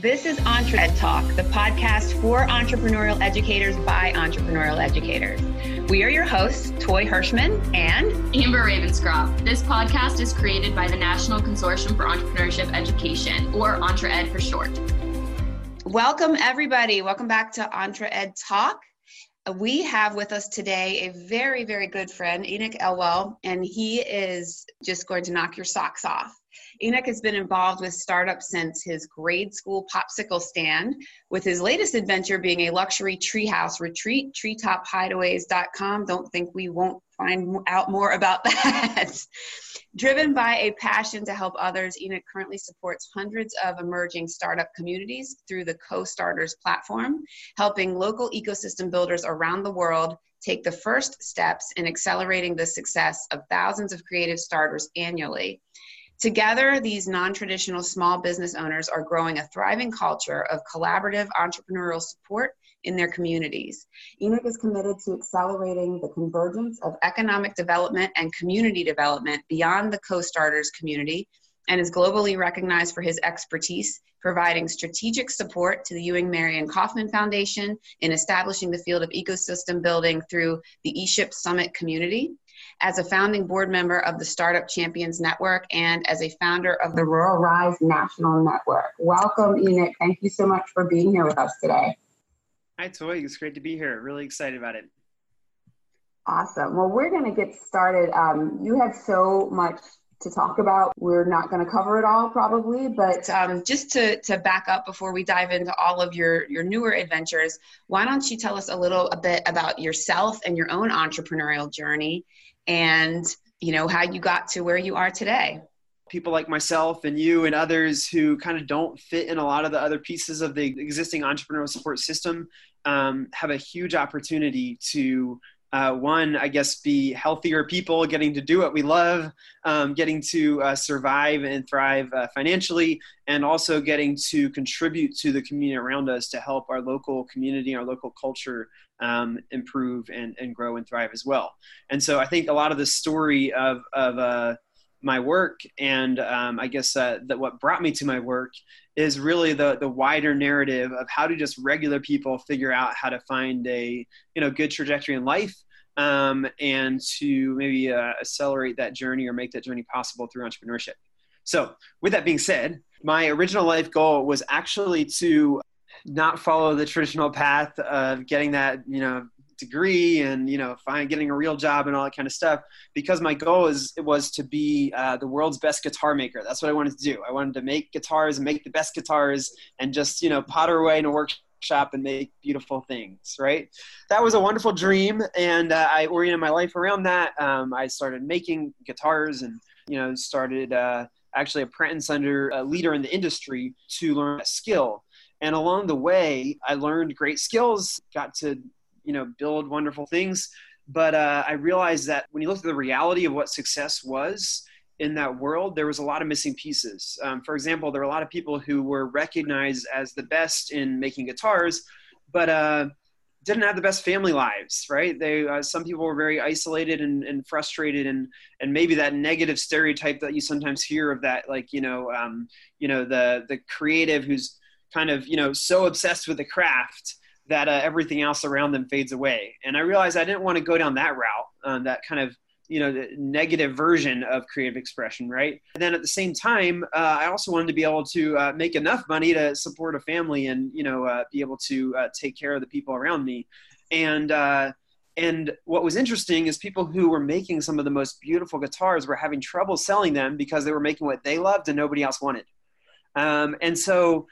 This is EntreEd Talk, the podcast for entrepreneurial educators by entrepreneurial educators. We are your hosts, Toy Hirschman and Amber Ravenscroft. This podcast is created by the National Consortium for Entrepreneurship Education, or EntreEd for short. Welcome, everybody. Welcome back to EntreEd Talk. We have with us today a very, very good friend, Enoch Elwell, and he is just going to knock your socks off. Enoch has been involved with startups since his grade school popsicle stand, with his latest adventure being a luxury treehouse retreat, treetophideaways.com. Don't think we won't find out more about that. Driven by a passion to help others, Enoch currently supports hundreds of emerging startup communities through the Co-Starters platform, helping local ecosystem builders around the world take the first steps in accelerating the success of thousands of creative starters annually. Together, these non traditional small business owners are growing a thriving culture of collaborative entrepreneurial support in their communities. Enoch is committed to accelerating the convergence of economic development and community development beyond the co starters community and is globally recognized for his expertise providing strategic support to the Ewing Marion Kauffman Foundation in establishing the field of ecosystem building through the eShip Summit community as a founding board member of the Startup Champions Network and as a founder of the Rural Rise National Network. Welcome, Enoch. Thank you so much for being here with us today. Hi, Toy. It's great to be here. Really excited about it. Awesome. Well, we're going to get started. Um, you have so much to talk about. We're not going to cover it all probably, but um, just to, to back up before we dive into all of your, your newer adventures, why don't you tell us a little a bit about yourself and your own entrepreneurial journey and you know how you got to where you are today people like myself and you and others who kind of don't fit in a lot of the other pieces of the existing entrepreneurial support system um, have a huge opportunity to uh, one, I guess, be healthier people, getting to do what we love, um, getting to uh, survive and thrive uh, financially, and also getting to contribute to the community around us to help our local community, our local culture um, improve and, and grow and thrive as well. And so I think a lot of the story of, of uh, my work and um, I guess uh, that what brought me to my work is really the the wider narrative of how do just regular people figure out how to find a you know good trajectory in life um, and to maybe uh, accelerate that journey or make that journey possible through entrepreneurship. So, with that being said, my original life goal was actually to not follow the traditional path of getting that you know degree and you know find getting a real job and all that kind of stuff because my goal is it was to be uh, the world's best guitar maker. That's what i wanted to do. I wanted to make guitars and make the best guitars and just you know potter away in a workshop and make beautiful things right? That was a wonderful dream and uh, i oriented my life around that. Um, i started making guitars and you know started uh, actually apprentice under a leader in the industry to learn a skill. And along the way i learned great skills got to you know build wonderful things. But uh, i realized that when you look at the reality of what success was in that world there was a lot of missing pieces. Um, for example there were a lot of people who were recognized as the best in making guitars but uh, didn't have the best family lives right? They uh, some people were very isolated and, and, frustrated and and maybe that negative stereotype that you sometimes hear of that like you know um, you know the the creative who's kind of you know so obsessed with the craft that uh, everything else around them fades away. And I realized I didn't want to go down that route, um, that kind of you know negative version of creative expression, right? And then at the same time, uh, I also wanted to be able to uh, make enough money to support a family and you know uh, be able to uh, take care of the people around me. And uh, and what was interesting is people who were making some of the most beautiful guitars were having trouble selling them because they were making what they loved and nobody else wanted. Um, and so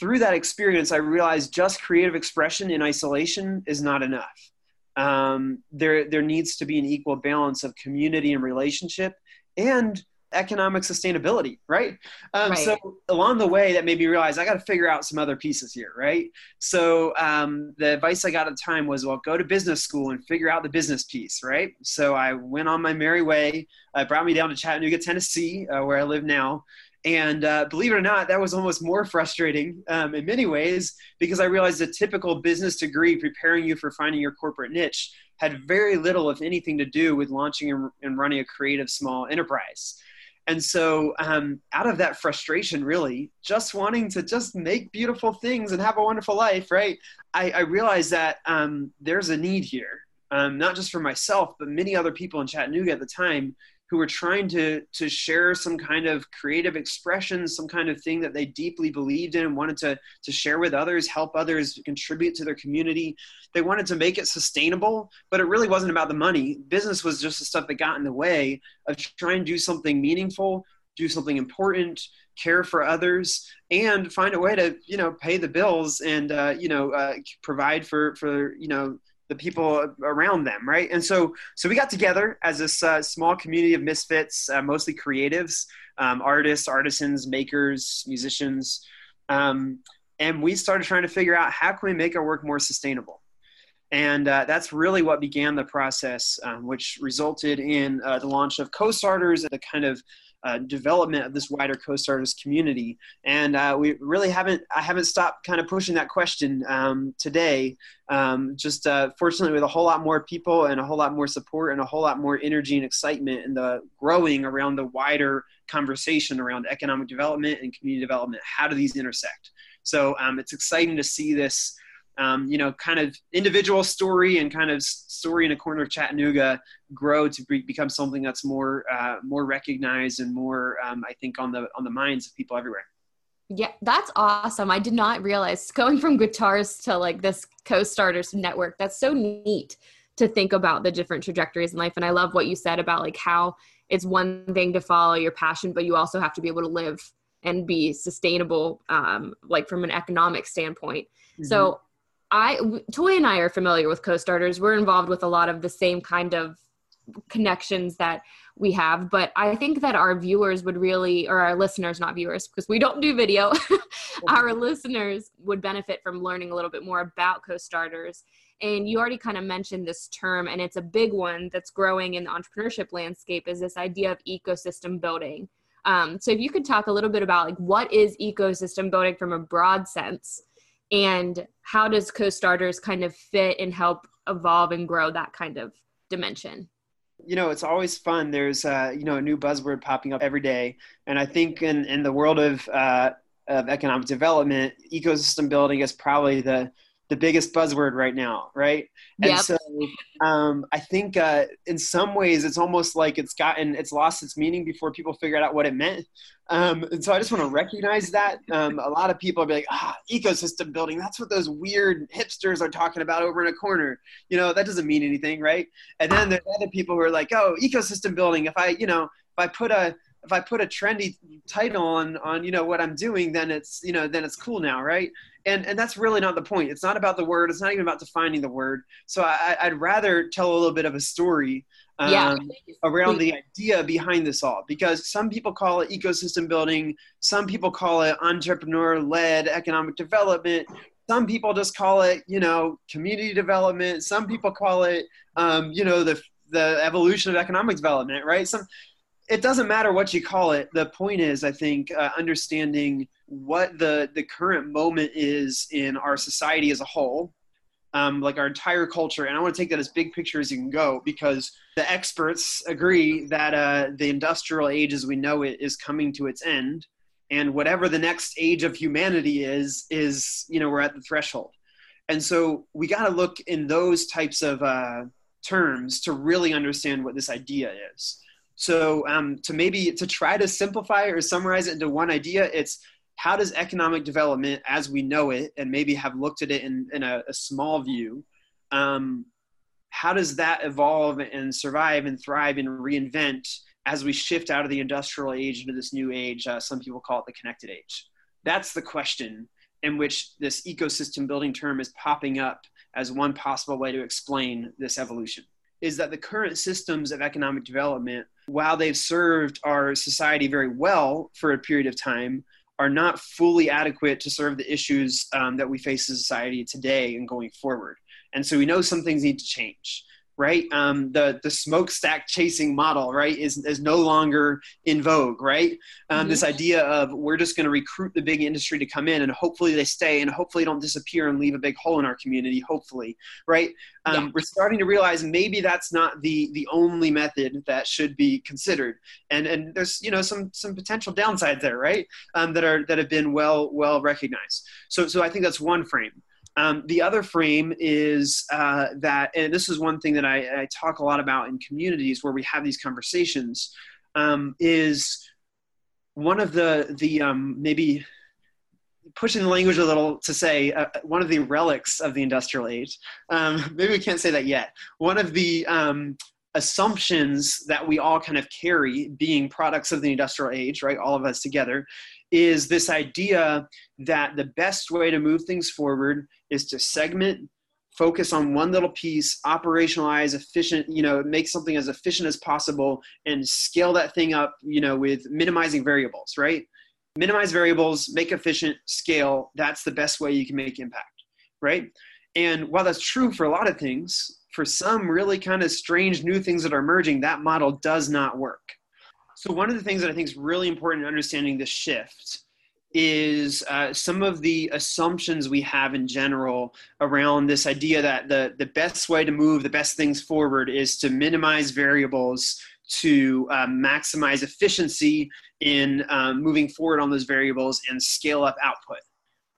through that experience, I realized just creative expression in isolation is not enough. Um, there, there needs to be an equal balance of community and relationship and economic sustainability, right? Um, right? So along the way, that made me realize I got to figure out some other pieces here, right? So um, the advice I got at the time was, well, go to business school and figure out the business piece, right? So I went on my merry way. It brought me down to Chattanooga, Tennessee, uh, where I live now. And uh, believe it or not, that was almost more frustrating um, in many ways because I realized a typical business degree preparing you for finding your corporate niche had very little, if anything, to do with launching and running a creative small enterprise. And so, um, out of that frustration, really, just wanting to just make beautiful things and have a wonderful life, right? I, I realized that um, there's a need here, um, not just for myself, but many other people in Chattanooga at the time who were trying to to share some kind of creative expression, some kind of thing that they deeply believed in and wanted to to share with others, help others contribute to their community. They wanted to make it sustainable, but it really wasn't about the money. Business was just the stuff that got in the way of trying to do something meaningful, do something important, care for others, and find a way to you know pay the bills and uh, you know uh, provide for for you know the people around them, right? And so, so we got together as this uh, small community of misfits, uh, mostly creatives, um, artists, artisans, makers, musicians, um, and we started trying to figure out how can we make our work more sustainable. And uh, that's really what began the process, um, which resulted in uh, the launch of Co-Starters, the kind of uh, development of this wider co-starters community. And uh, we really haven't i haven't stopped kind of pushing that question um, today. Um, just uh, fortunately with a whole lot more people and a whole lot more support and a whole lot more energy and excitement and the growing around the wider conversation around economic development and community development how do these intersect? So um, it's exciting to see this um, you know, kind of individual story and kind of story in a corner of Chattanooga grow to be, become something that's more uh, more recognized and more, um, I think, on the on the minds of people everywhere. Yeah, that's awesome. I did not realize going from guitars to like this co-starters network. That's so neat to think about the different trajectories in life. And I love what you said about like how it's one thing to follow your passion, but you also have to be able to live and be sustainable, um, like from an economic standpoint. Mm-hmm. So I Toy and I are familiar with co-starters. We're involved with a lot of the same kind of connections that we have, but I think that our viewers would really or our listeners, not viewers, because we don't do video. our listeners would benefit from learning a little bit more about co-starters. And you already kind of mentioned this term and it's a big one that's growing in the entrepreneurship landscape is this idea of ecosystem building. Um, so if you could talk a little bit about like what is ecosystem building from a broad sense and how does co-starters kind of fit and help evolve and grow that kind of dimension? You know it's always fun. There's uh, you know a new buzzword popping up every day. And i think in, in the world of, uh, of economic development ecosystem building is probably the the biggest buzzword right now, right? And so um, I think uh, in some ways it's almost like it's gotten it's lost its meaning before people figured out what it meant. Um, and so I just want to recognize that. Um, a lot of people are like, ah, ecosystem building. That's what those weird hipsters are talking about over in a corner. You know, that doesn't mean anything, right? And then there's other people who are like, oh, ecosystem building. If I, you know, if I put a if I put a trendy title on on you know what I'm doing, then it's you know then it's cool now, right? And and that's really not the point. It's not about the word. It's not even about defining the word. So I, would rather tell a little bit of a story um, yeah. around the idea behind this all, because some people call it ecosystem building, some people call it entrepreneur-led economic development. Some people just call it, you know, community development. Some people call it, um, you know, the the evolution of economic development, right? Some it doesn't matter what you call it. The point is, I think, uh, understanding what the the current moment is in our society as a whole, um, like our entire culture. And I want to take that as big picture as you can go, because the experts agree that uh, the industrial age, as we know it, is coming to its end, and whatever the next age of humanity is, is you know we're at the threshold. And so we got to look in those types of uh, terms to really understand what this idea is. So um, to maybe to try to simplify or summarize it into one idea, it's how does economic development as we know it, and maybe have looked at it in, in a, a small view, um, how does that evolve and survive and thrive and reinvent as we shift out of the industrial age into this new age? Uh, some people call it the connected age. That's the question in which this ecosystem building term is popping up as one possible way to explain this evolution is that the current systems of economic development, while they've served our society very well for a period of time, are not fully adequate to serve the issues um, that we face as society today and going forward. And so we know some things need to change. Right? Um, the the smokestack chasing model, right, is is no longer in vogue, right? Um, mm-hmm. This idea of we're just going to recruit the big industry to come in, and hopefully they stay, and hopefully don't disappear and leave a big hole in our community. Hopefully, right? Um, yeah. We're starting to realize maybe that's not the the only method that should be considered, and and there's you know some some potential downsides there, right? Um, that are that have been well well recognized. So so I think that's one frame. Um, the other frame is uh, that, and this is one thing that I, I, talk a lot about in communities where we have these conversations, um, is one of the the um, maybe pushing the language a little to say uh, one of the relics of the industrial age. Um, maybe we can't say that yet. One of the um, assumptions that we all kind of carry being products of the industrial age right all of us together is this idea that the best way to move things forward is to segment focus on one little piece operationalize efficient you know make something as efficient as possible and scale that thing up you know with minimizing variables right? Minimize variables make efficient scale that's the best way you can make impact right? And while that's true for a lot of things for some really kind of strange new things that are emerging that model does not work so one of the things that I think is really important in understanding the shift is uh, some of the assumptions we have in general around this idea that the, the best way to move the best things forward is to minimize variables to uh, maximize efficiency in um, moving forward on those variables and scale up output.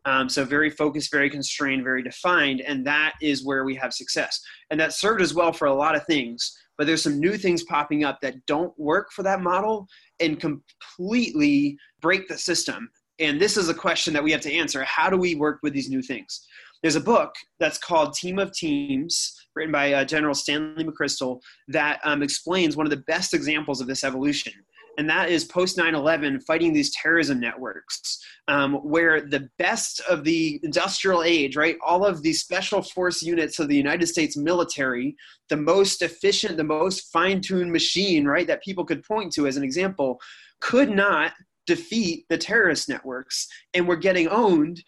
Um, so very focused, very constrained, very defined, and that is where we have success. And that served as well for a lot of things but there's some new things popping up that don't work for that model and completely break the system. And this is a question that we have to answer. How do we work with these new things? There's a book that's called Team of Teams, written by uh, General Stanley McChrystal, that um, explains one of the best examples of this evolution and that is post 9-11 fighting these terrorism networks um, where the best of the industrial age right all of the special force units of the united states military the most efficient the most fine-tuned machine right that people could point to as an example could not defeat the terrorist networks and were getting owned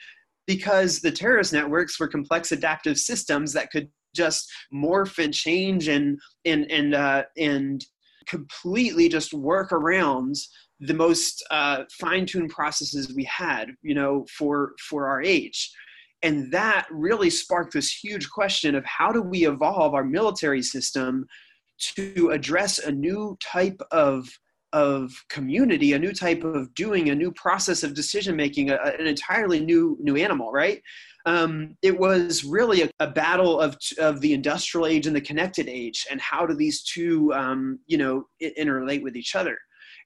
because the terrorist networks were complex adaptive systems that could just morph and change and and and uh, and completely just work around the most uh, fine-tuned processes we had you know for for our age. And that really sparked this huge question of how do we evolve our military system to address a new type of of community a new type of doing a new process of decision making an entirely new new animal right? Um, it was really a, a, battle of, of the industrial age and the connected age and how do these two um, you know interrelate with each other.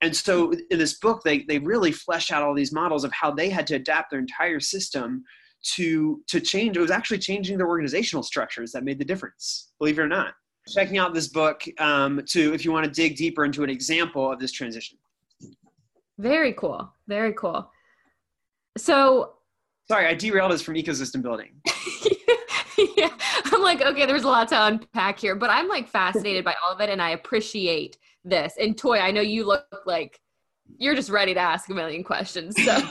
And so in this book they, they really flesh out all these models of how they had to adapt their entire system to to change. It was actually changing their organizational structures that made the difference believe it or not checking out this book um, to if you want to dig deeper into an example of this transition very cool very cool so Sorry, I derailed us from ecosystem building. yeah, I'm like, okay, there's a lot to unpack here, but I'm like fascinated by all of it and I appreciate this. And Toy, I know you look like you're just ready to ask a million questions. So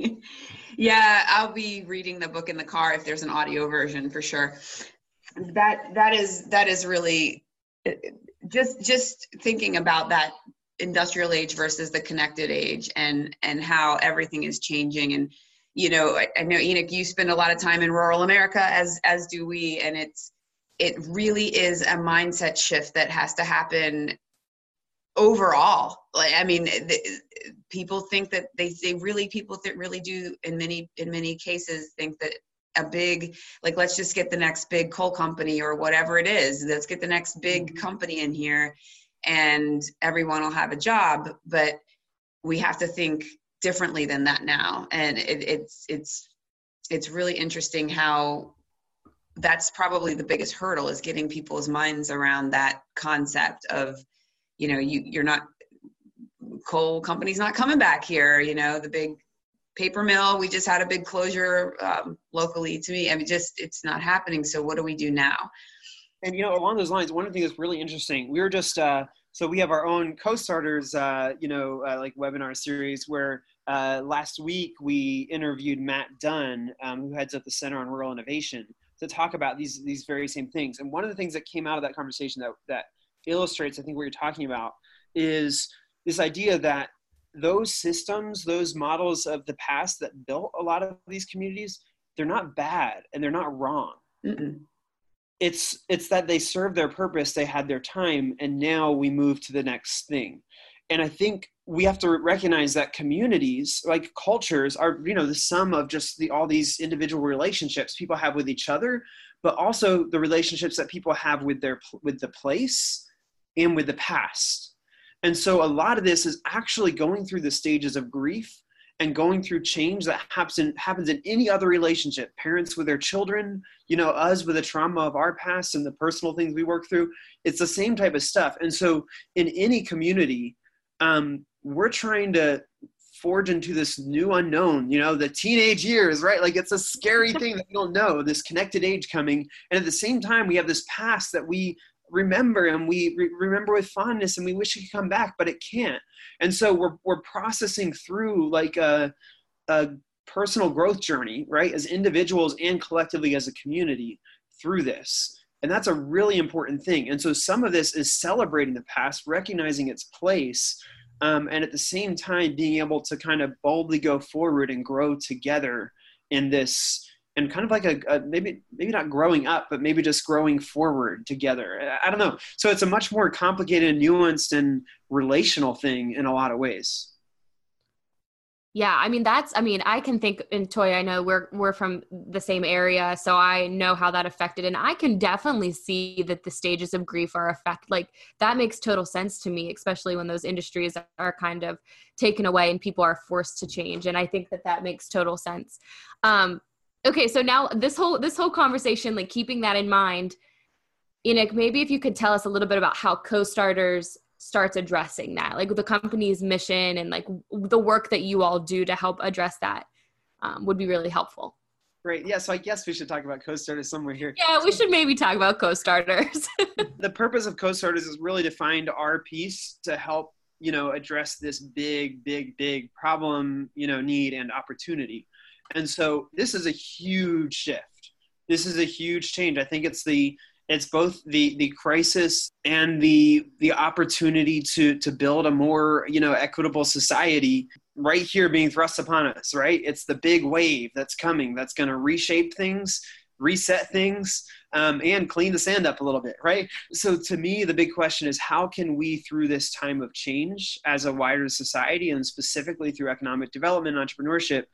yeah, I'll be reading the book in the car if there's an audio version for sure. That that is that is really just just thinking about that industrial age versus the connected age and and how everything is changing. And you know, I, I know Enoch, you spend a lot of time in rural America, as as do we, and it's it really is a mindset shift that has to happen overall. Like i mean the, people think that they they really people that really do in many in many cases think that a big like let's just get the next big coal company or whatever it is let's get the next big mm-hmm. company in here and everyone will have a job but we have to think differently than that now and it, it's it's it's really interesting how that's probably the biggest hurdle is getting people's minds around that concept of you know you you're not coal companies not coming back here you know the big paper mill. We just had a big closure um, locally to me. I mean just it's not happening. So what do we do now? And you know along those lines one of the things that's really interesting we were just uh, so we have our own co-starters uh, you know uh, like webinar series where uh, last week we interviewed Matt Dunn, um, who heads up the Center on Rural Innovation, to talk about these these very same things. And one of the things that came out of that conversation that that illustrates, I think, what you're talking about is this idea that those systems, those models of the past that built a lot of these communities, they're not bad and they're not wrong. Mm-mm. It's it's that they served their purpose, they had their time, and now we move to the next thing. And I think we have to recognize that communities, like cultures, are you know the sum of just the all these individual relationships people have with each other, but also the relationships that people have with their with the place and with the past and so a lot of this is actually going through the stages of grief and going through change that happens in, happens in any other relationship parents with their children you know us with the trauma of our past and the personal things we work through. It's the same type of stuff. And so in any community um, we're trying to forge into this new unknown you know the teenage years right? Like it's a scary thing that we don't know this connected age coming. And at the same time we have this past that we remember and we re- remember with fondness and we wish it could come back but it can't. And so we're, we're processing through like a, a personal growth journey right as individuals and collectively as a community through this. And that's a really important thing. And so some of this is celebrating the past recognizing its place um, and at the same time being able to kind of boldly go forward and grow together in this and kind of like a, a, maybe maybe not growing up but maybe just growing forward together. I don't know. So it's a much more complicated nuanced and relational thing in a lot of ways. Yeah i mean that's i mean i can think in toy i know we're we're from the same area so i know how that affected and i can definitely see that the stages of grief are affect like that makes total sense to me especially when those industries are kind of taken away and people are forced to change and i think that that makes total sense. Um, okay so now this whole this whole conversation like keeping that in mind Enoch, maybe if you could tell us a little bit about how co-starters starts addressing that like the company's mission and like the work that you all do to help address that um, would be really helpful Great. Yeah. So I guess we should talk about co-starters somewhere here. Yeah, we should maybe talk about co-starters. the purpose of co-starters is really to find our piece to help, you know, address this big, big, big problem, you know, need and opportunity. And so this is a huge shift. This is a huge change. I think it's the it's both the the crisis and the the opportunity to to build a more you know equitable society right here being thrust upon us right it's the big wave that's coming that's going to reshape things reset things um, and clean the sand up a little bit right so to me the big question is how can we through this time of change as a wider society and specifically through economic development entrepreneurship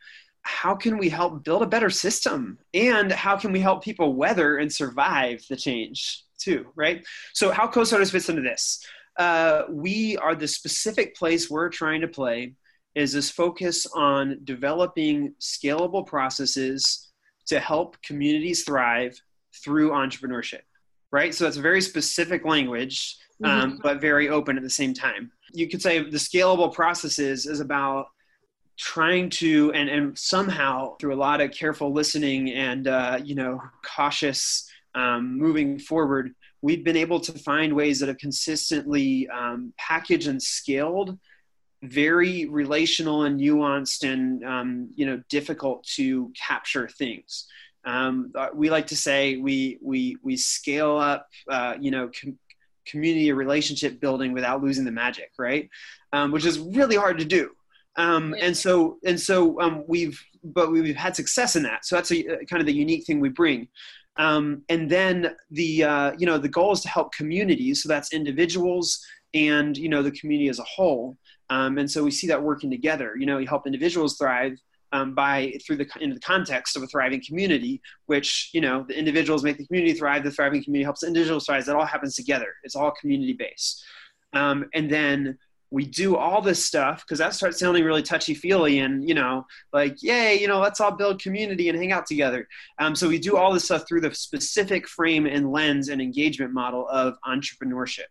how can we help build a better system? And how can we help people weather and survive the change too right? So how co-starters fits into this? Uh, we are the specific place we're trying to play is this focus on developing scalable processes to help communities thrive through entrepreneurship right? So that's a very specific language um, mm-hmm. but very open at the same time. You could say the scalable processes is about trying to and and somehow through a lot of careful listening and uh, you know cautious um, moving forward we've been able to find ways that have consistently um, packaged and scaled very relational and nuanced and um, you know difficult to capture things. Um, uh, we like to say we we we scale up uh, you know com- community relationship building without losing the magic right? Um, which is really hard to do um, and so and so um, we've but we've had success in that. So that's a, kind of the unique thing we bring. Um, and then the uh, you know the goal is to help communities. So that's individuals and you know the community as a whole. Um, and so we see that working together. You know you help individuals thrive um, by through the in the context of a thriving community, which you know the individuals make the community thrive, the thriving community helps the individuals thrive. That all happens together. It's all community based, um, and then we do all this stuff because that starts sounding really touchy feely and you know like yay you know let's all build community and hang out together. Um, so we do all this stuff through the specific frame and lens and engagement model of entrepreneurship.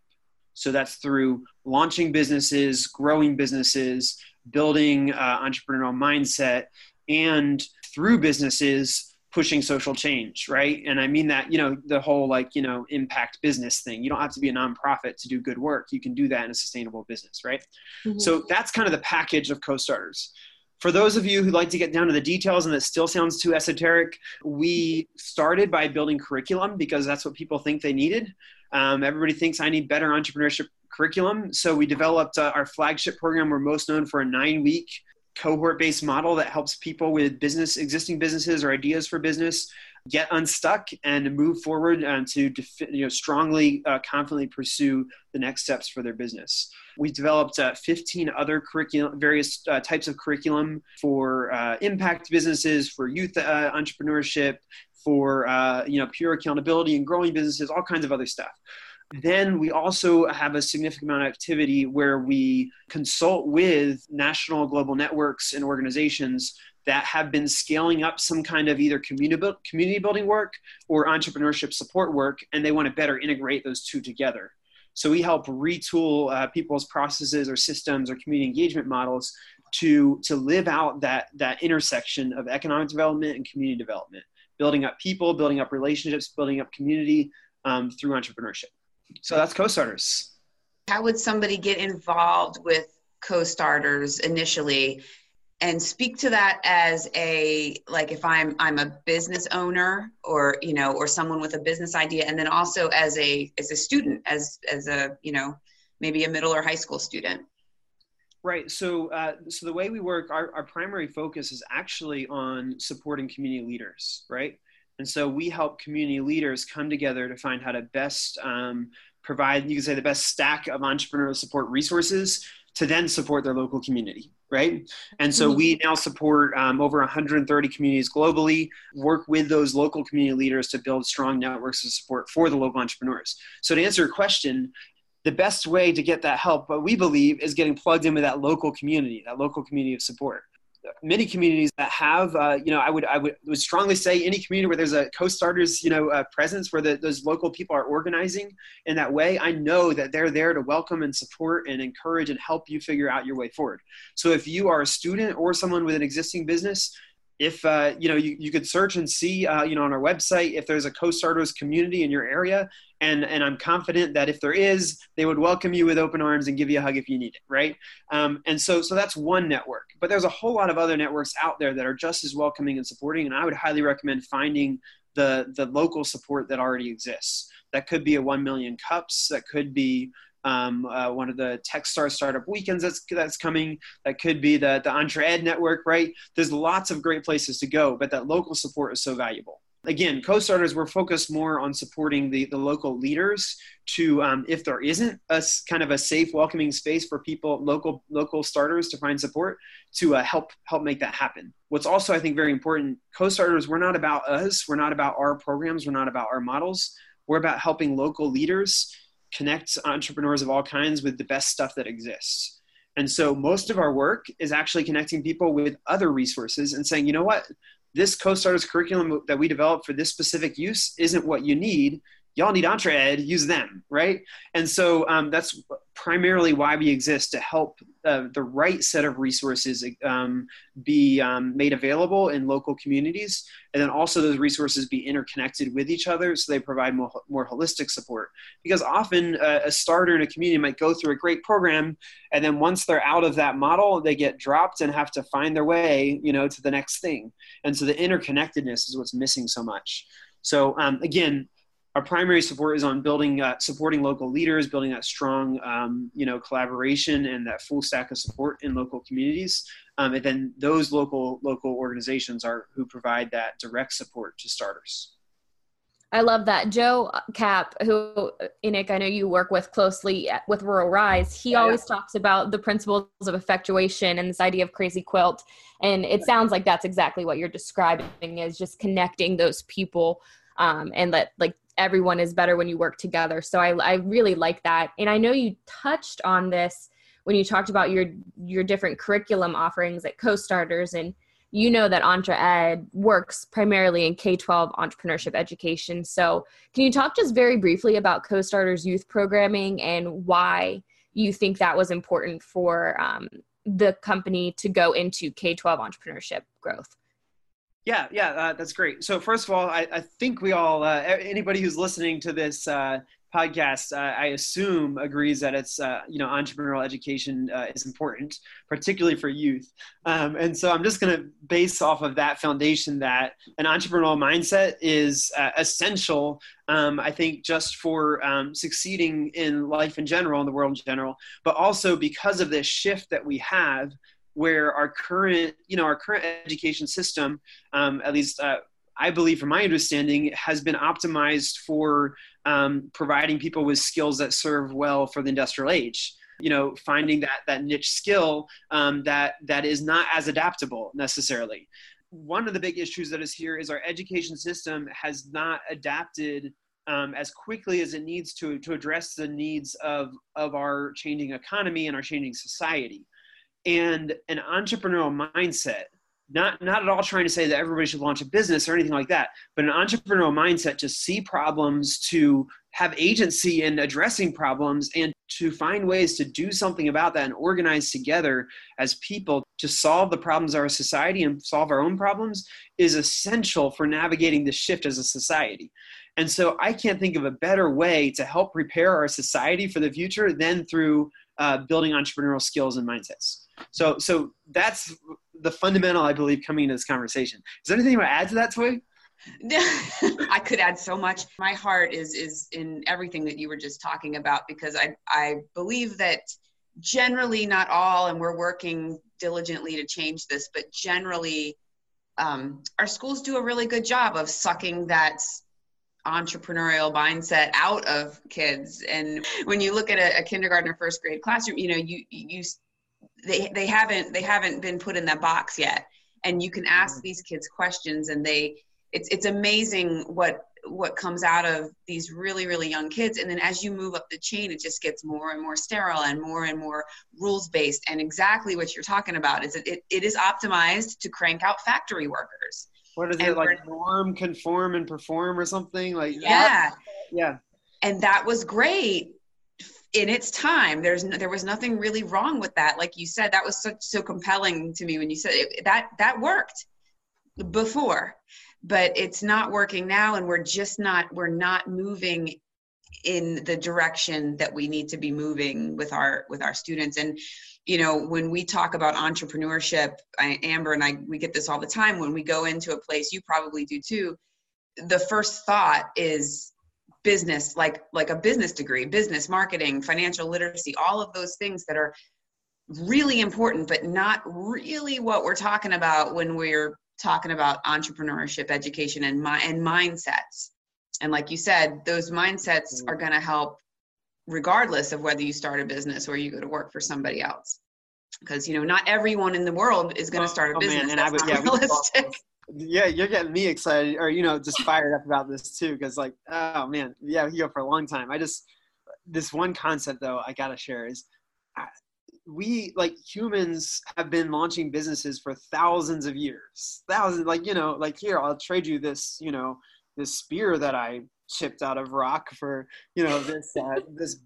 So that's through launching businesses growing businesses building uh, entrepreneurial mindset and through businesses pushing social change, right? And I mean that, you know, the whole like, you know, impact business thing. You don't have to be a nonprofit to do good work. You can do that in a sustainable business, right? Mm-hmm. So that's kind of the package of co-starters. for those of you who like to get down to the details and that still sounds too esoteric, we started by building curriculum because that's what people think they needed. Um, everybody thinks I need better entrepreneurship curriculum. So we developed uh, our flagship program. We're most known for a nine week cohort based model that helps people with business, existing businesses or ideas for business get unstuck and move forward and to you know, strongly, uh, confidently pursue the next steps for their business. We developed uh, 15 other curriculum, various uh, types of curriculum for uh, impact businesses, for youth uh, entrepreneurship, for uh, you know pure accountability and growing businesses, all kinds of other stuff. Then we also have a significant amount of activity where we consult with national global networks and organizations that have been scaling up some kind of either community, building work or entrepreneurship support work, and they want to better integrate those two together. So we help retool uh, people's processes or systems or community engagement models to, to live out that, that intersection of economic development and community development, building up people, building up relationships, building up community um, through entrepreneurship. So that's co-starters. How would somebody get involved with co-starters initially? and speak to that as a like if i'm i'm a business owner or you know or someone with a business idea and then also as a as a student as as a you know maybe a middle or high school student right so uh, so the way we work our, our primary focus is actually on supporting community leaders right and so we help community leaders come together to find how to best um, provide you can say the best stack of entrepreneurial support resources to then support their local community right? And so we now support um, over 130 communities globally work with those local community leaders to build strong networks of support for the local entrepreneurs. So to answer your question the best way to get that help what we believe is getting plugged in with that local community that local community of support many communities that have, uh, you know, I would I would, would strongly say any community where there's a co-starters, you know, uh, presence where the, those local people are organizing in that way. I know that they're there to welcome and support and encourage and help you figure out your way forward. So if you are a student or someone with an existing business, if uh, you know you, you could search and see uh, you know on our website if there's a co-starters community in your area and and i'm confident that if there is they would welcome you with open arms and give you a hug if you need it right um, and so so that's one network but there's a whole lot of other networks out there that are just as welcoming and supporting and i would highly recommend finding the the local support that already exists that could be a 1 million cups that could be um, uh, one of the Techstars startup weekends that's that's coming. That could be the the EntreEd network, right? There's lots of great places to go, but that local support is so valuable. Again, co-starters, we're focused more on supporting the, the local leaders to, um, if there isn't a kind of a safe, welcoming space for people, local local starters to find support, to uh, help help make that happen. What's also, I think, very important, co-starters, we're not about us, we're not about our programs, we're not about our models. We're about helping local leaders connect entrepreneurs of all kinds with the best stuff that exists. And so most of our work is actually connecting people with other resources and saying, you know what, this co-starters curriculum that we developed for this specific use isn't what you need y'all need EntreEd use them, right? And so um, that's primarily why we exist to help uh, the right set of resources um, be um, made available in local communities, and then also those resources be interconnected with each other so they provide more, more holistic support. Because often uh, a starter in a community might go through a great program, and then once they're out of that model, they get dropped and have to find their way, you know, to the next thing. And so the interconnectedness is what's missing so much. So um, again, our primary support is on building, uh, supporting local leaders, building that strong, um, you know, collaboration and that full stack of support in local communities. Um, and then those local local organizations are who provide that direct support to starters. I love that. Joe Cap, who Enoch, I know you work with closely with Rural Rise, he yeah, always talks about the principles of effectuation and this idea of crazy quilt. And it sounds like that's exactly what you're describing is just connecting those people um, and that like everyone is better when you work together. So I, I really like that. And I know you touched on this when you talked about your your different curriculum offerings at co-starters and you know that EntreEd works primarily in K-12 entrepreneurship education. So can you talk just very briefly about co-starters youth programming and why you think that was important for um, the company to go into K-12 entrepreneurship growth? Yeah, yeah, uh, that's great. So first of all, I, I think we all, uh, anybody who's listening to this uh, podcast, uh, I assume agrees that it's uh, you know entrepreneurial education uh, is important, particularly for youth. Um, and so I'm just going to base off of that foundation that an entrepreneurial mindset is essential. Um, I think just for um, succeeding in life in general, in the world in general, but also because of this shift that we have where our current, you know, our current education system, um, at least uh, I believe, from my understanding, has been optimized for um, providing people with skills that serve well for the industrial age. You know, finding that that niche skill um, that that is not as adaptable necessarily. One of the big issues that is here is our education system has not adapted um, as quickly as it needs to to address the needs of of our changing economy and our changing society. And an entrepreneurial mindset not not at all trying to say that everybody should launch a business or anything like that but an entrepreneurial mindset to see problems to have agency in addressing problems and to find ways to do something about that and organize together as people to solve the problems of our society and solve our own problems is essential for navigating the shift as a society. And so i can't think of a better way to help prepare our society for the future than through uh, building entrepreneurial skills and mindsets so so that's the fundamental, I believe, coming into this conversation. Is there anything you want to add to that, Toy? I could add so much. My heart is is in everything that you were just talking about because I I believe that generally not all, and we're working diligently to change this, but generally um, our schools do a really good job of sucking that entrepreneurial mindset out of kids. And when you look at a, a kindergarten or first grade classroom, you know you you they they haven't they haven't been put in that box yet. And you can ask mm-hmm. these kids questions and they it's it's amazing what what comes out of these really really young kids. And then as you move up the chain it just gets more and more sterile and more and more rules based and exactly what you're talking about is it, it, it is optimized to crank out factory workers. What is and it like norm conform and perform or something? Like yeah. Yeah. And that was great in its time there's no, there was nothing really wrong with that. Like you said that was so, so compelling to me when you said it, that that worked before but it's not working now and we're just not we're not moving in the direction that we need to be moving with our with our students. And you know when we talk about entrepreneurship I, amber and i we get this all the time. When we go into a place you probably do too the first thought is business like like a business degree business marketing financial literacy all of those things that are really important but not really what we're talking about when we're talking about entrepreneurship education and my and mindsets. And like you said those mindsets mm-hmm. are going to help regardless of whether you start a business or you go to work for somebody else. Because you know not everyone in the world is going to start a business oh, man, and That's I would, yeah, realistic yeah, you're getting me excited, or you know, just fired up about this too, because like, oh man, yeah, we go for a long time. I just this one concept though I gotta share is we like humans have been launching businesses for thousands of years, thousands. Like you know, like here I'll trade you this, you know, this spear that I chipped out of rock for you know this uh, this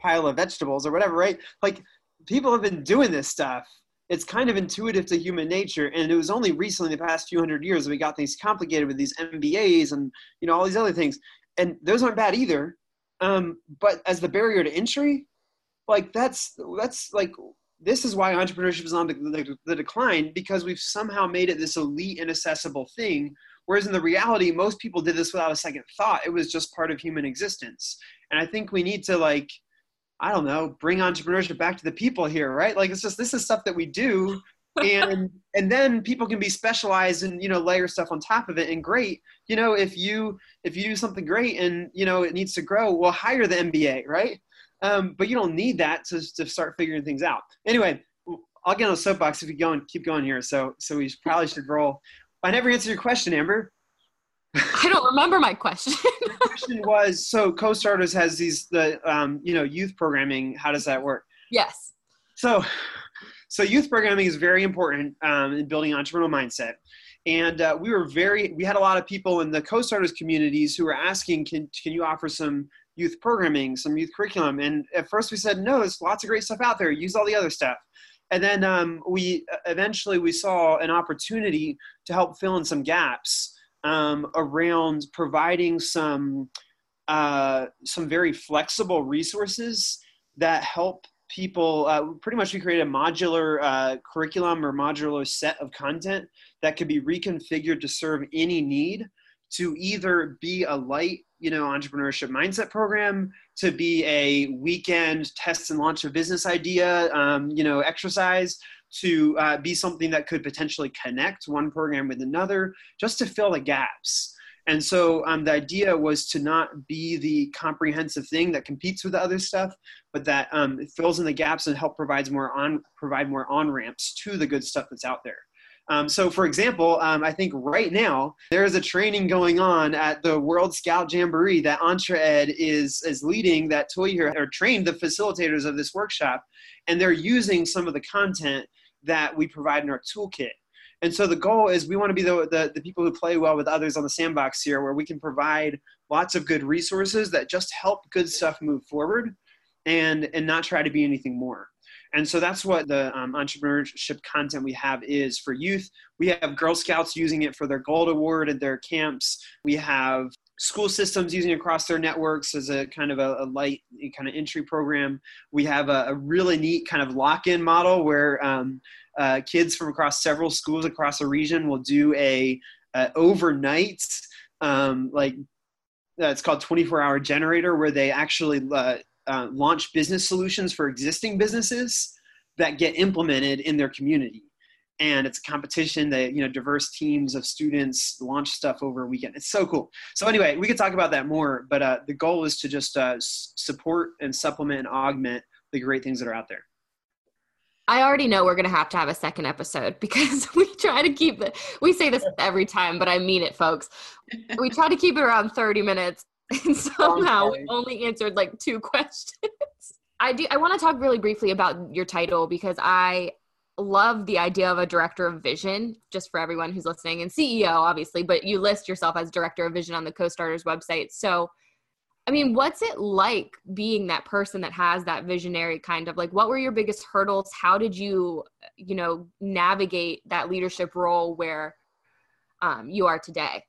pile of vegetables or whatever, right? Like people have been doing this stuff it's kind of intuitive to human nature and it was only recently the past few hundred years that we got things complicated with these mbas and you know all these other things. And those aren't bad either. Um, but as the barrier to entry like that's that's like this is why entrepreneurship is on the, the, the decline because we've somehow made it this elite and accessible thing. Whereas in the reality most people did this without a second thought. It was just part of human existence. And i think we need to like I don't know, bring entrepreneurship back to the people here, right? Like it's just this is stuff that we do and and then people can be specialized and you know layer stuff on top of it and great. You know if you if you do something great and you know it needs to grow well hire the mba right? Um, but you don't need that to, to start figuring things out. Anyway i'll get on a soapbox if you go and keep going here so so we probably should roll. I never answered your question amber I don't remember my question. the question was so co-starters has these the um, you know youth programming. How does that work? Yes. So, so youth programming is very important um, in building entrepreneurial mindset. And uh, we were very we had a lot of people in the co-starters communities who were asking, can can you offer some youth programming, some youth curriculum? And at first we said no. There's lots of great stuff out there. Use all the other stuff. and then um, we eventually we saw an opportunity to help fill in some gaps um, around providing some uh, some very flexible resources that help people uh, pretty much we create a modular uh, curriculum or modular set of content that could be reconfigured to serve any need to either be a light you know entrepreneurship mindset program to be a weekend test and launch a business idea um, you know exercise to uh, be something that could potentially connect one program with another just to fill the gaps and so um, the idea was to not be the comprehensive thing that competes with the other stuff, but that um, fills in the gaps and help provides more on provide more on ramps to the good stuff that's out there. Um, so, for example, um, I think right now there is a training going on at the World Scout Jamboree that EntreEd is is leading. That Toy here or trained the facilitators of this workshop, and they're using some of the content that we provide in our toolkit. And so the goal is we want to be the, the, the, people who play well with others on the sandbox here, where we can provide lots of good resources that just help good stuff move forward and, and not try to be anything more. And so that's what the um, entrepreneurship content we have is for youth. We have Girl Scouts using it for their Gold Award at their camps. We have school systems using across their networks as a kind of a, a light kind of entry program. We have a, a really neat kind of lock-in model where um, uh, kids from across several schools across the region will do a, a overnight um, like uh, it's called 24 hour generator where they actually uh, uh, launch business solutions for existing businesses that get implemented in their community and it's a competition that you know diverse teams of students launch stuff over a weekend it's so cool so anyway we could talk about that more but uh, the goal is to just uh, support and supplement and augment the great things that are out there I already know we're gonna have to have a second episode because we try to keep it. We say this every time, but I mean it, folks. We try to keep it around thirty minutes, and somehow we only answered like two questions. I do. I want to talk really briefly about your title because I love the idea of a director of vision. Just for everyone who's listening, and CEO, obviously, but you list yourself as director of vision on the Co-Starters website. So I mean, what's it like being that person that has that visionary kind of like what were your biggest hurdles? How did you, you know, navigate that leadership role where um, you are today?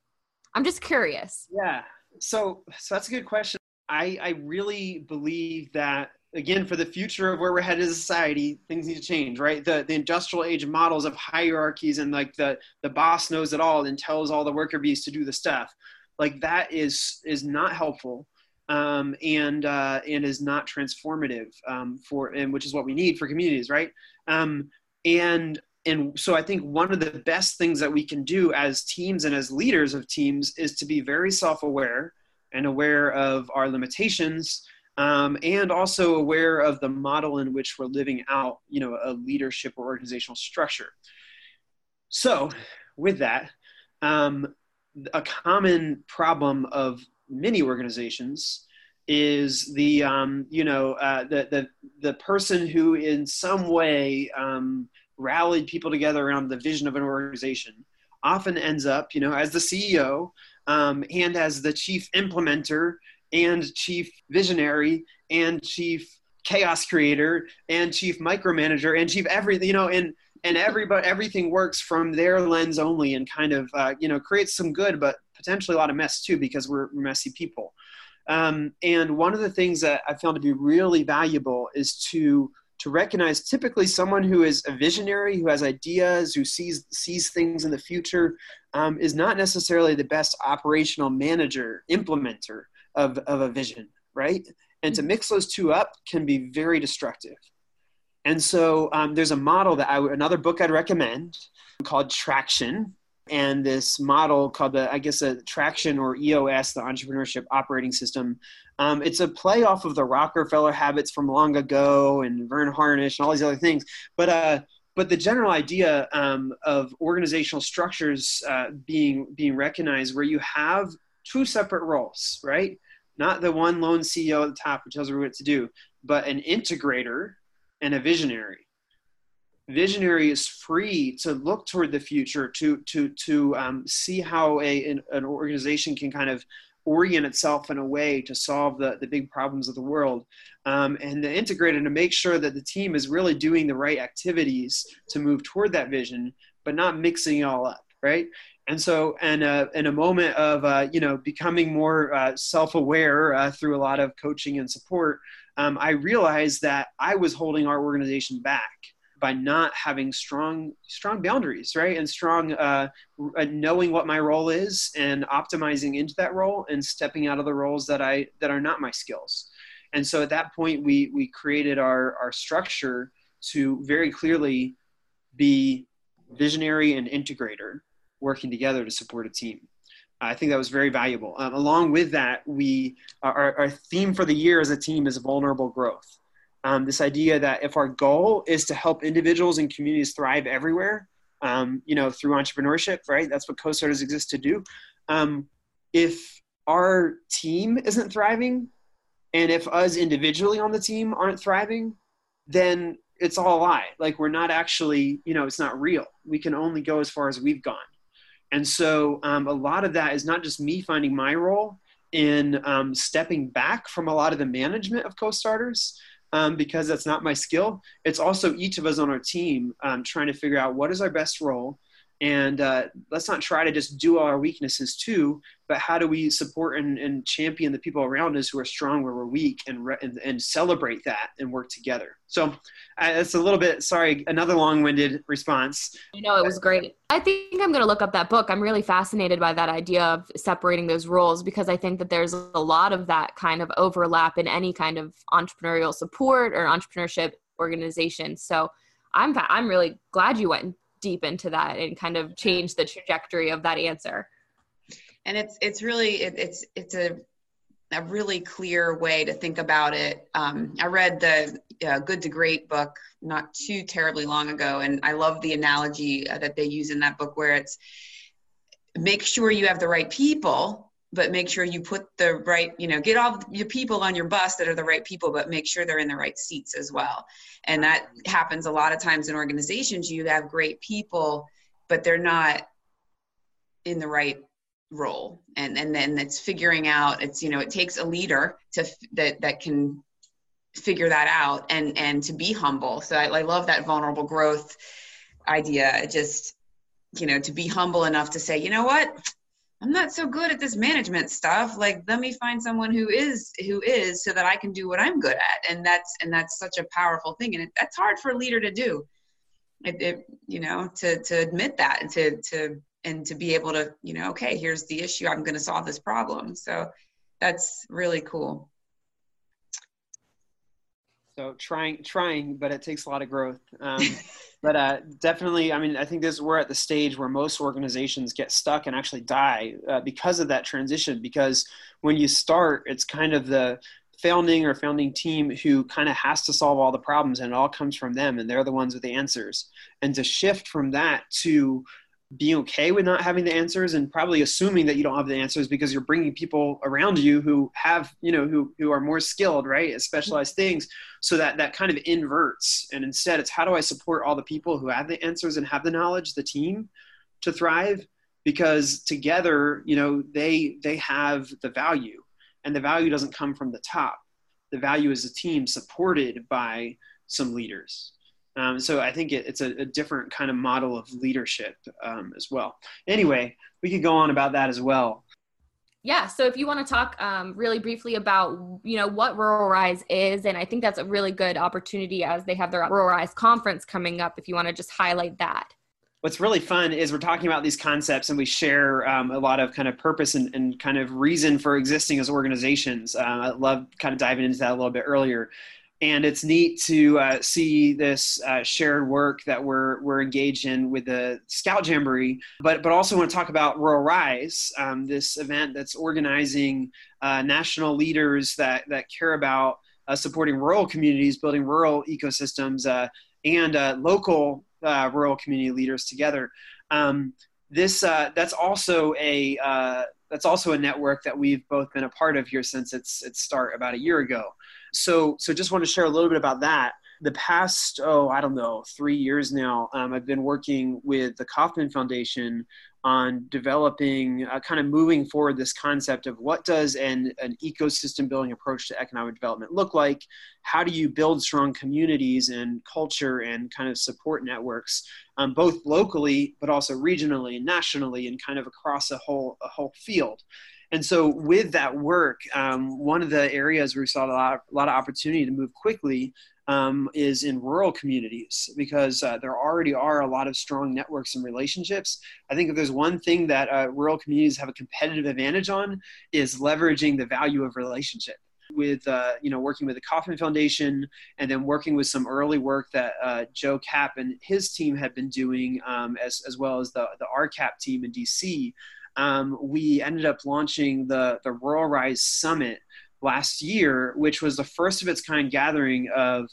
I'm just curious. Yeah. So, so that's a good question. I, I really believe that again for the future of where we're headed as a society things need to change right the the industrial age models of hierarchies and like the the boss knows it all and tells all the worker bees to do the stuff like that is is not helpful um, and uh, and is not transformative um, for and which is what we need for communities, right? Um, and and so I think one of the best things that we can do as teams and as leaders of teams is to be very self-aware and aware of our limitations um, and also aware of the model in which we're living out you know a leadership or organizational structure. So with that um, a common problem of many organizations is the um, you know uh, the, the the person who in some way um, rallied people together around the vision of an organization often ends up you know as the CEO um, and as the chief implementer and chief visionary and chief chaos creator and chief micromanager and chief everything you know and and everybody everything works from their lens only and kind of uh, you know creates some good but potentially a lot of mess too because we're messy people. Um, and one of the things that I found to be really valuable is to to recognize typically someone who is a visionary, who has ideas, who sees sees things in the future, um, is not necessarily the best operational manager, implementer of, of a vision, right? And to mix those two up can be very destructive. And so um, there's a model that I another book I'd recommend called Traction and this model called the, I guess, a Traction or EOS, the Entrepreneurship Operating System. Um, it's a play off of the Rockefeller habits from long ago and Verne Harnish and all these other things. But uh, but the general idea um, of organizational structures uh, being being recognized, where you have two separate roles, right? Not the one lone CEO at the top who tells everyone what to do, but an integrator and a visionary visionary is free to look toward the future to to to um, see how a an, an, organization can kind of orient itself in a way to solve the, the big problems of the world um, and the integrator to make sure that the team is really doing the right activities to move toward that vision but not mixing it all up right and so and uh, in a moment of uh, you know becoming more uh, self-aware uh, through a lot of coaching and support um, i realized that i was holding our organization back by not having strong strong boundaries right? And strong uh, knowing what my role is and optimizing into that role and stepping out of the roles that i that are not my skills. And so at that point we we created our our structure to very clearly be visionary and integrator working together to support a team I think that was very valuable. Um, along with that, we our, our theme for the year as a team is vulnerable growth um, this idea that if our goal is to help individuals and communities thrive everywhere, um, you know, through entrepreneurship, right? That's what co-starters exist to do. Um, if our team isn't thriving, and if us individually on the team aren't thriving, then it's all a lie. Like we're not actually, you know, it's not real. We can only go as far as we've gone. And so um, a lot of that is not just me finding my role in um, stepping back from a lot of the management of co-starters, um, because that's not my skill. It's also each of us on our team um, trying to figure out what is our best role. And uh, let's not try to just do all our weaknesses too, but how do we support and, and champion the people around us who are strong where we're weak and, re- and, and, celebrate that and work together. So it's a little bit, sorry, another long winded response. You know, it was great. I think I'm going to look up that book. I'm really fascinated by that idea of separating those roles because I think that there's a lot of that kind of overlap in any kind of entrepreneurial support or entrepreneurship organization. So I'm, I'm really glad you went deep into that and kind of change the trajectory of that answer and it's it's really it, it's it's a a really clear way to think about it. Um, I read the uh, Good to Great book not too terribly long ago, and I love the analogy uh, that they use in that book where it's make sure you have the right people, but make sure you put the right, you know, get all your people on your bus that are the right people, but make sure they're in the right seats as well. And that happens a lot of times in organizations. You have great people, but they're not in the right role and and then it's figuring out it's you know it takes a leader to that that can figure that out and and to be humble so I, I love that vulnerable growth idea just you know to be humble enough to say you know what i'm not so good at this management stuff. Like let me find someone who is who is so that i can do what i'm good at. And that's and that's such a powerful thing. And it, that's hard for a leader to do. It, it you know to to admit that and to to and to be able to you know okay here's the issue. I'm going to solve this problem. So that's really cool so trying trying but it takes a lot of growth. Um, but uh, definitely i mean i think this we're at the stage where most organizations get stuck and actually die uh, because of that transition because when you start it's kind of the founding or founding team who kind of has to solve all the problems and it all comes from them and they're the ones with the answers. And to shift from that to being okay with not having the answers and probably assuming that you don't have the answers because you're bringing people around you who have you know who who are more skilled right at specialized things. So that that kind of inverts. And instead it's how do i support all the people who have the answers and have the knowledge the team to thrive? Because together you know they they have the value. And the value doesn't come from the top. The value is a team supported by some leaders um, so I think it, it's a, a, different kind of model of leadership um, as well. Anyway, we could go on about that as well. Yeah. So if you want to talk um, really briefly about, you know, what Rural Rise is, and I think that's a really good opportunity as they have their Rural Rise conference coming up. If you want to just highlight that. What's really fun is we're talking about these concepts and we share um, a lot of kind of purpose and, and, kind of reason for existing as organizations. Uh, I love kind of diving into that a little bit earlier and it's neat to uh, see this uh, shared work that we're we're engaged in with the Scout Jamboree, but but also want to talk about Rural Rise, um, this event that's organizing uh, national leaders that that care about uh, supporting rural communities, building rural ecosystems, uh, and uh, local rural community leaders together. Um, this that's also a that's also a network that we've both been a part of here since its its start about a year ago. So, so just want to share a little bit about that. The past, oh, I don't know, three years now, um, I've been working with the Kauffman Foundation on developing, uh, kind of moving forward this concept of what does an, an ecosystem building approach to economic development look like? How do you build strong communities and culture and kind of support networks, um, both locally, but also regionally and nationally and kind of across a whole, a whole field? And so, with that work, um, one of the areas where we saw a lot, a lot of opportunity to move quickly um, is in rural communities because uh, there already are a lot of strong networks and relationships. I think if there's one thing that uh, rural communities have a competitive advantage on is leveraging the value of relationship with uh, you know working with the Kauffman Foundation and then working with some early work that uh, Joe Kapp and his team had been doing um, as as well as the the RCAP team in DC um, we ended up launching the, the Rural Rise Summit last year, which was the first of its kind gathering of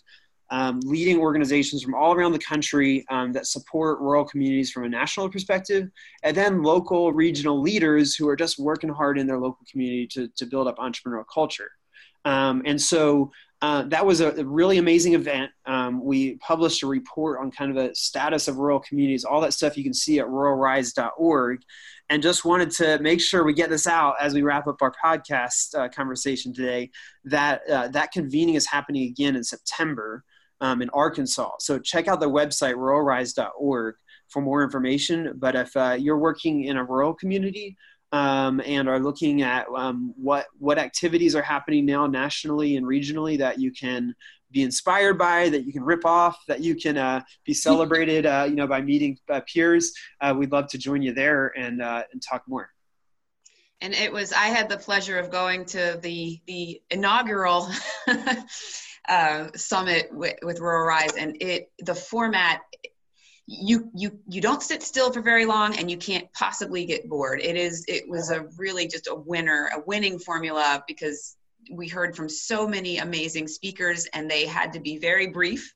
um, leading organizations from all around the country um, that support rural communities from a national perspective, and then local regional leaders who are just working hard in their local community to, to build up entrepreneurial culture. Um, and so uh, that was a, really amazing event. Um, we published a report on kind of a status of rural communities, all that stuff you can see at ruralrise.org and just wanted to make sure we get this out as we wrap up our podcast uh, conversation today that uh, that convening is happening again in september um, in arkansas. So check out the website ruralrise.org for more information. But if uh, you're working in a rural community um, and are looking at um, what what activities are happening now nationally and regionally that you can be inspired by, that you can rip off, that you can uh, be celebrated, uh, you know, by meeting uh, peers. Uh, we'd love to join you there and uh, and talk more. And it was I had the pleasure of going to the the inaugural uh, summit with, with Rural Rise, and it the format you you you don't sit still for very long and you can't possibly get bored. It is it was a really just a winner a winning formula because we heard from so many amazing speakers and they had to be very brief.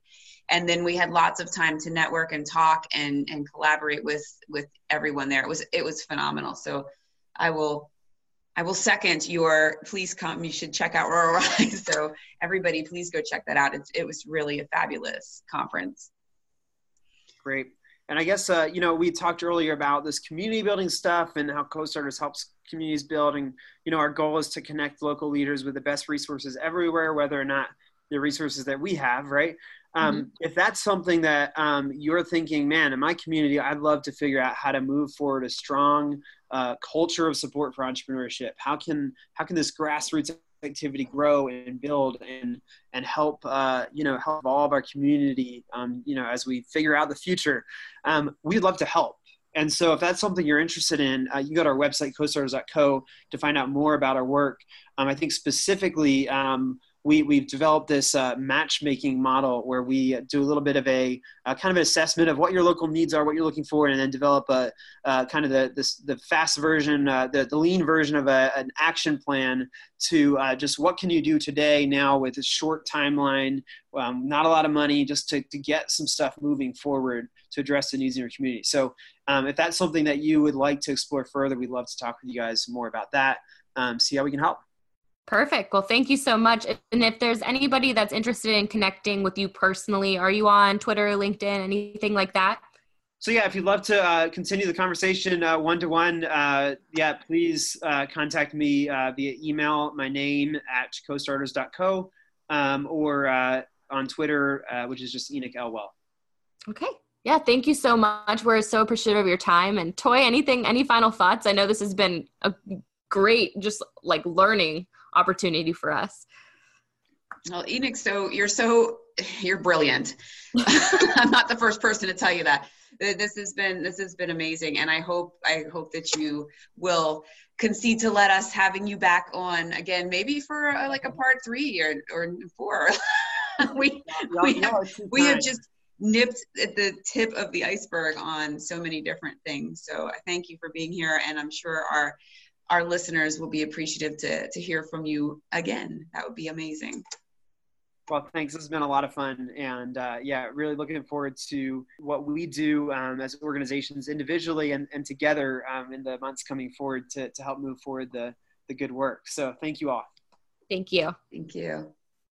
And then we had lots of time to network and talk and and collaborate with with everyone there. It was it was phenomenal. So i will i will second your please come you should check out rural rise so everybody please go check that out. It's, it was really a fabulous conference great and I guess uh, you know we talked earlier about this community building stuff and how co-starters helps communities build. And you know our goal is to connect local leaders with the best resources everywhere, whether or not the resources that we have, right? Um, mm-hmm. If that's something that um, you're thinking, man, in my community, I'd love to figure out how to move forward a strong uh, culture of support for entrepreneurship. How can how can this grassroots activity grow and build and and help uh, you know help evolve our community um, you know as we figure out the future um, we'd love to help. And so if that's something you're interested in uh, you go to our website co-starters.co to find out more about our work. Um, i think specifically um, we, we've developed this uh, matchmaking model where we do a little bit of a kind of an assessment of what your local needs are, what you're looking for, and then develop a uh, kind of the, this, the fast version, uh, the, the lean version of a, an action plan to uh, just what can you do today now with a short timeline, um, not a lot of money, just to, to get some stuff moving forward to address the needs in your community. So um, if that's something that you would like to explore further, we'd love to talk with you guys more about that, um, see how we can help. Perfect. Well, thank you so much. And if there's anybody that's interested in connecting with you personally, are you on Twitter, LinkedIn, anything like that? So yeah, if you'd love to uh, continue the conversation one to one, yeah, please uh, contact me uh, via email. My name at costarters.co um, or uh, on Twitter, uh, which is just Enoch Elwell. Okay. Yeah, thank you so much. We're so appreciative of your time. And Toy, anything, any final thoughts? I know this has been a great, just like learning opportunity for us. Well, Enoch, so you're so you're brilliant. I'm not the first person to tell you that. This has been this has been amazing, and I hope I hope that you will concede to let us having you back on again, maybe for a, like a part three or or four. we we have, we have just nipped at the tip of the iceberg on so many different things. So I thank you for being here, and I'm sure our our listeners will be appreciative to, to hear from you again. That would be amazing. Well, thanks. This has been a lot of fun. And uh, yeah, really looking forward to what we do um, as organizations individually and, and together um, in the months coming forward to, to help move forward the, the good work. So thank you all. Thank you. Thank you.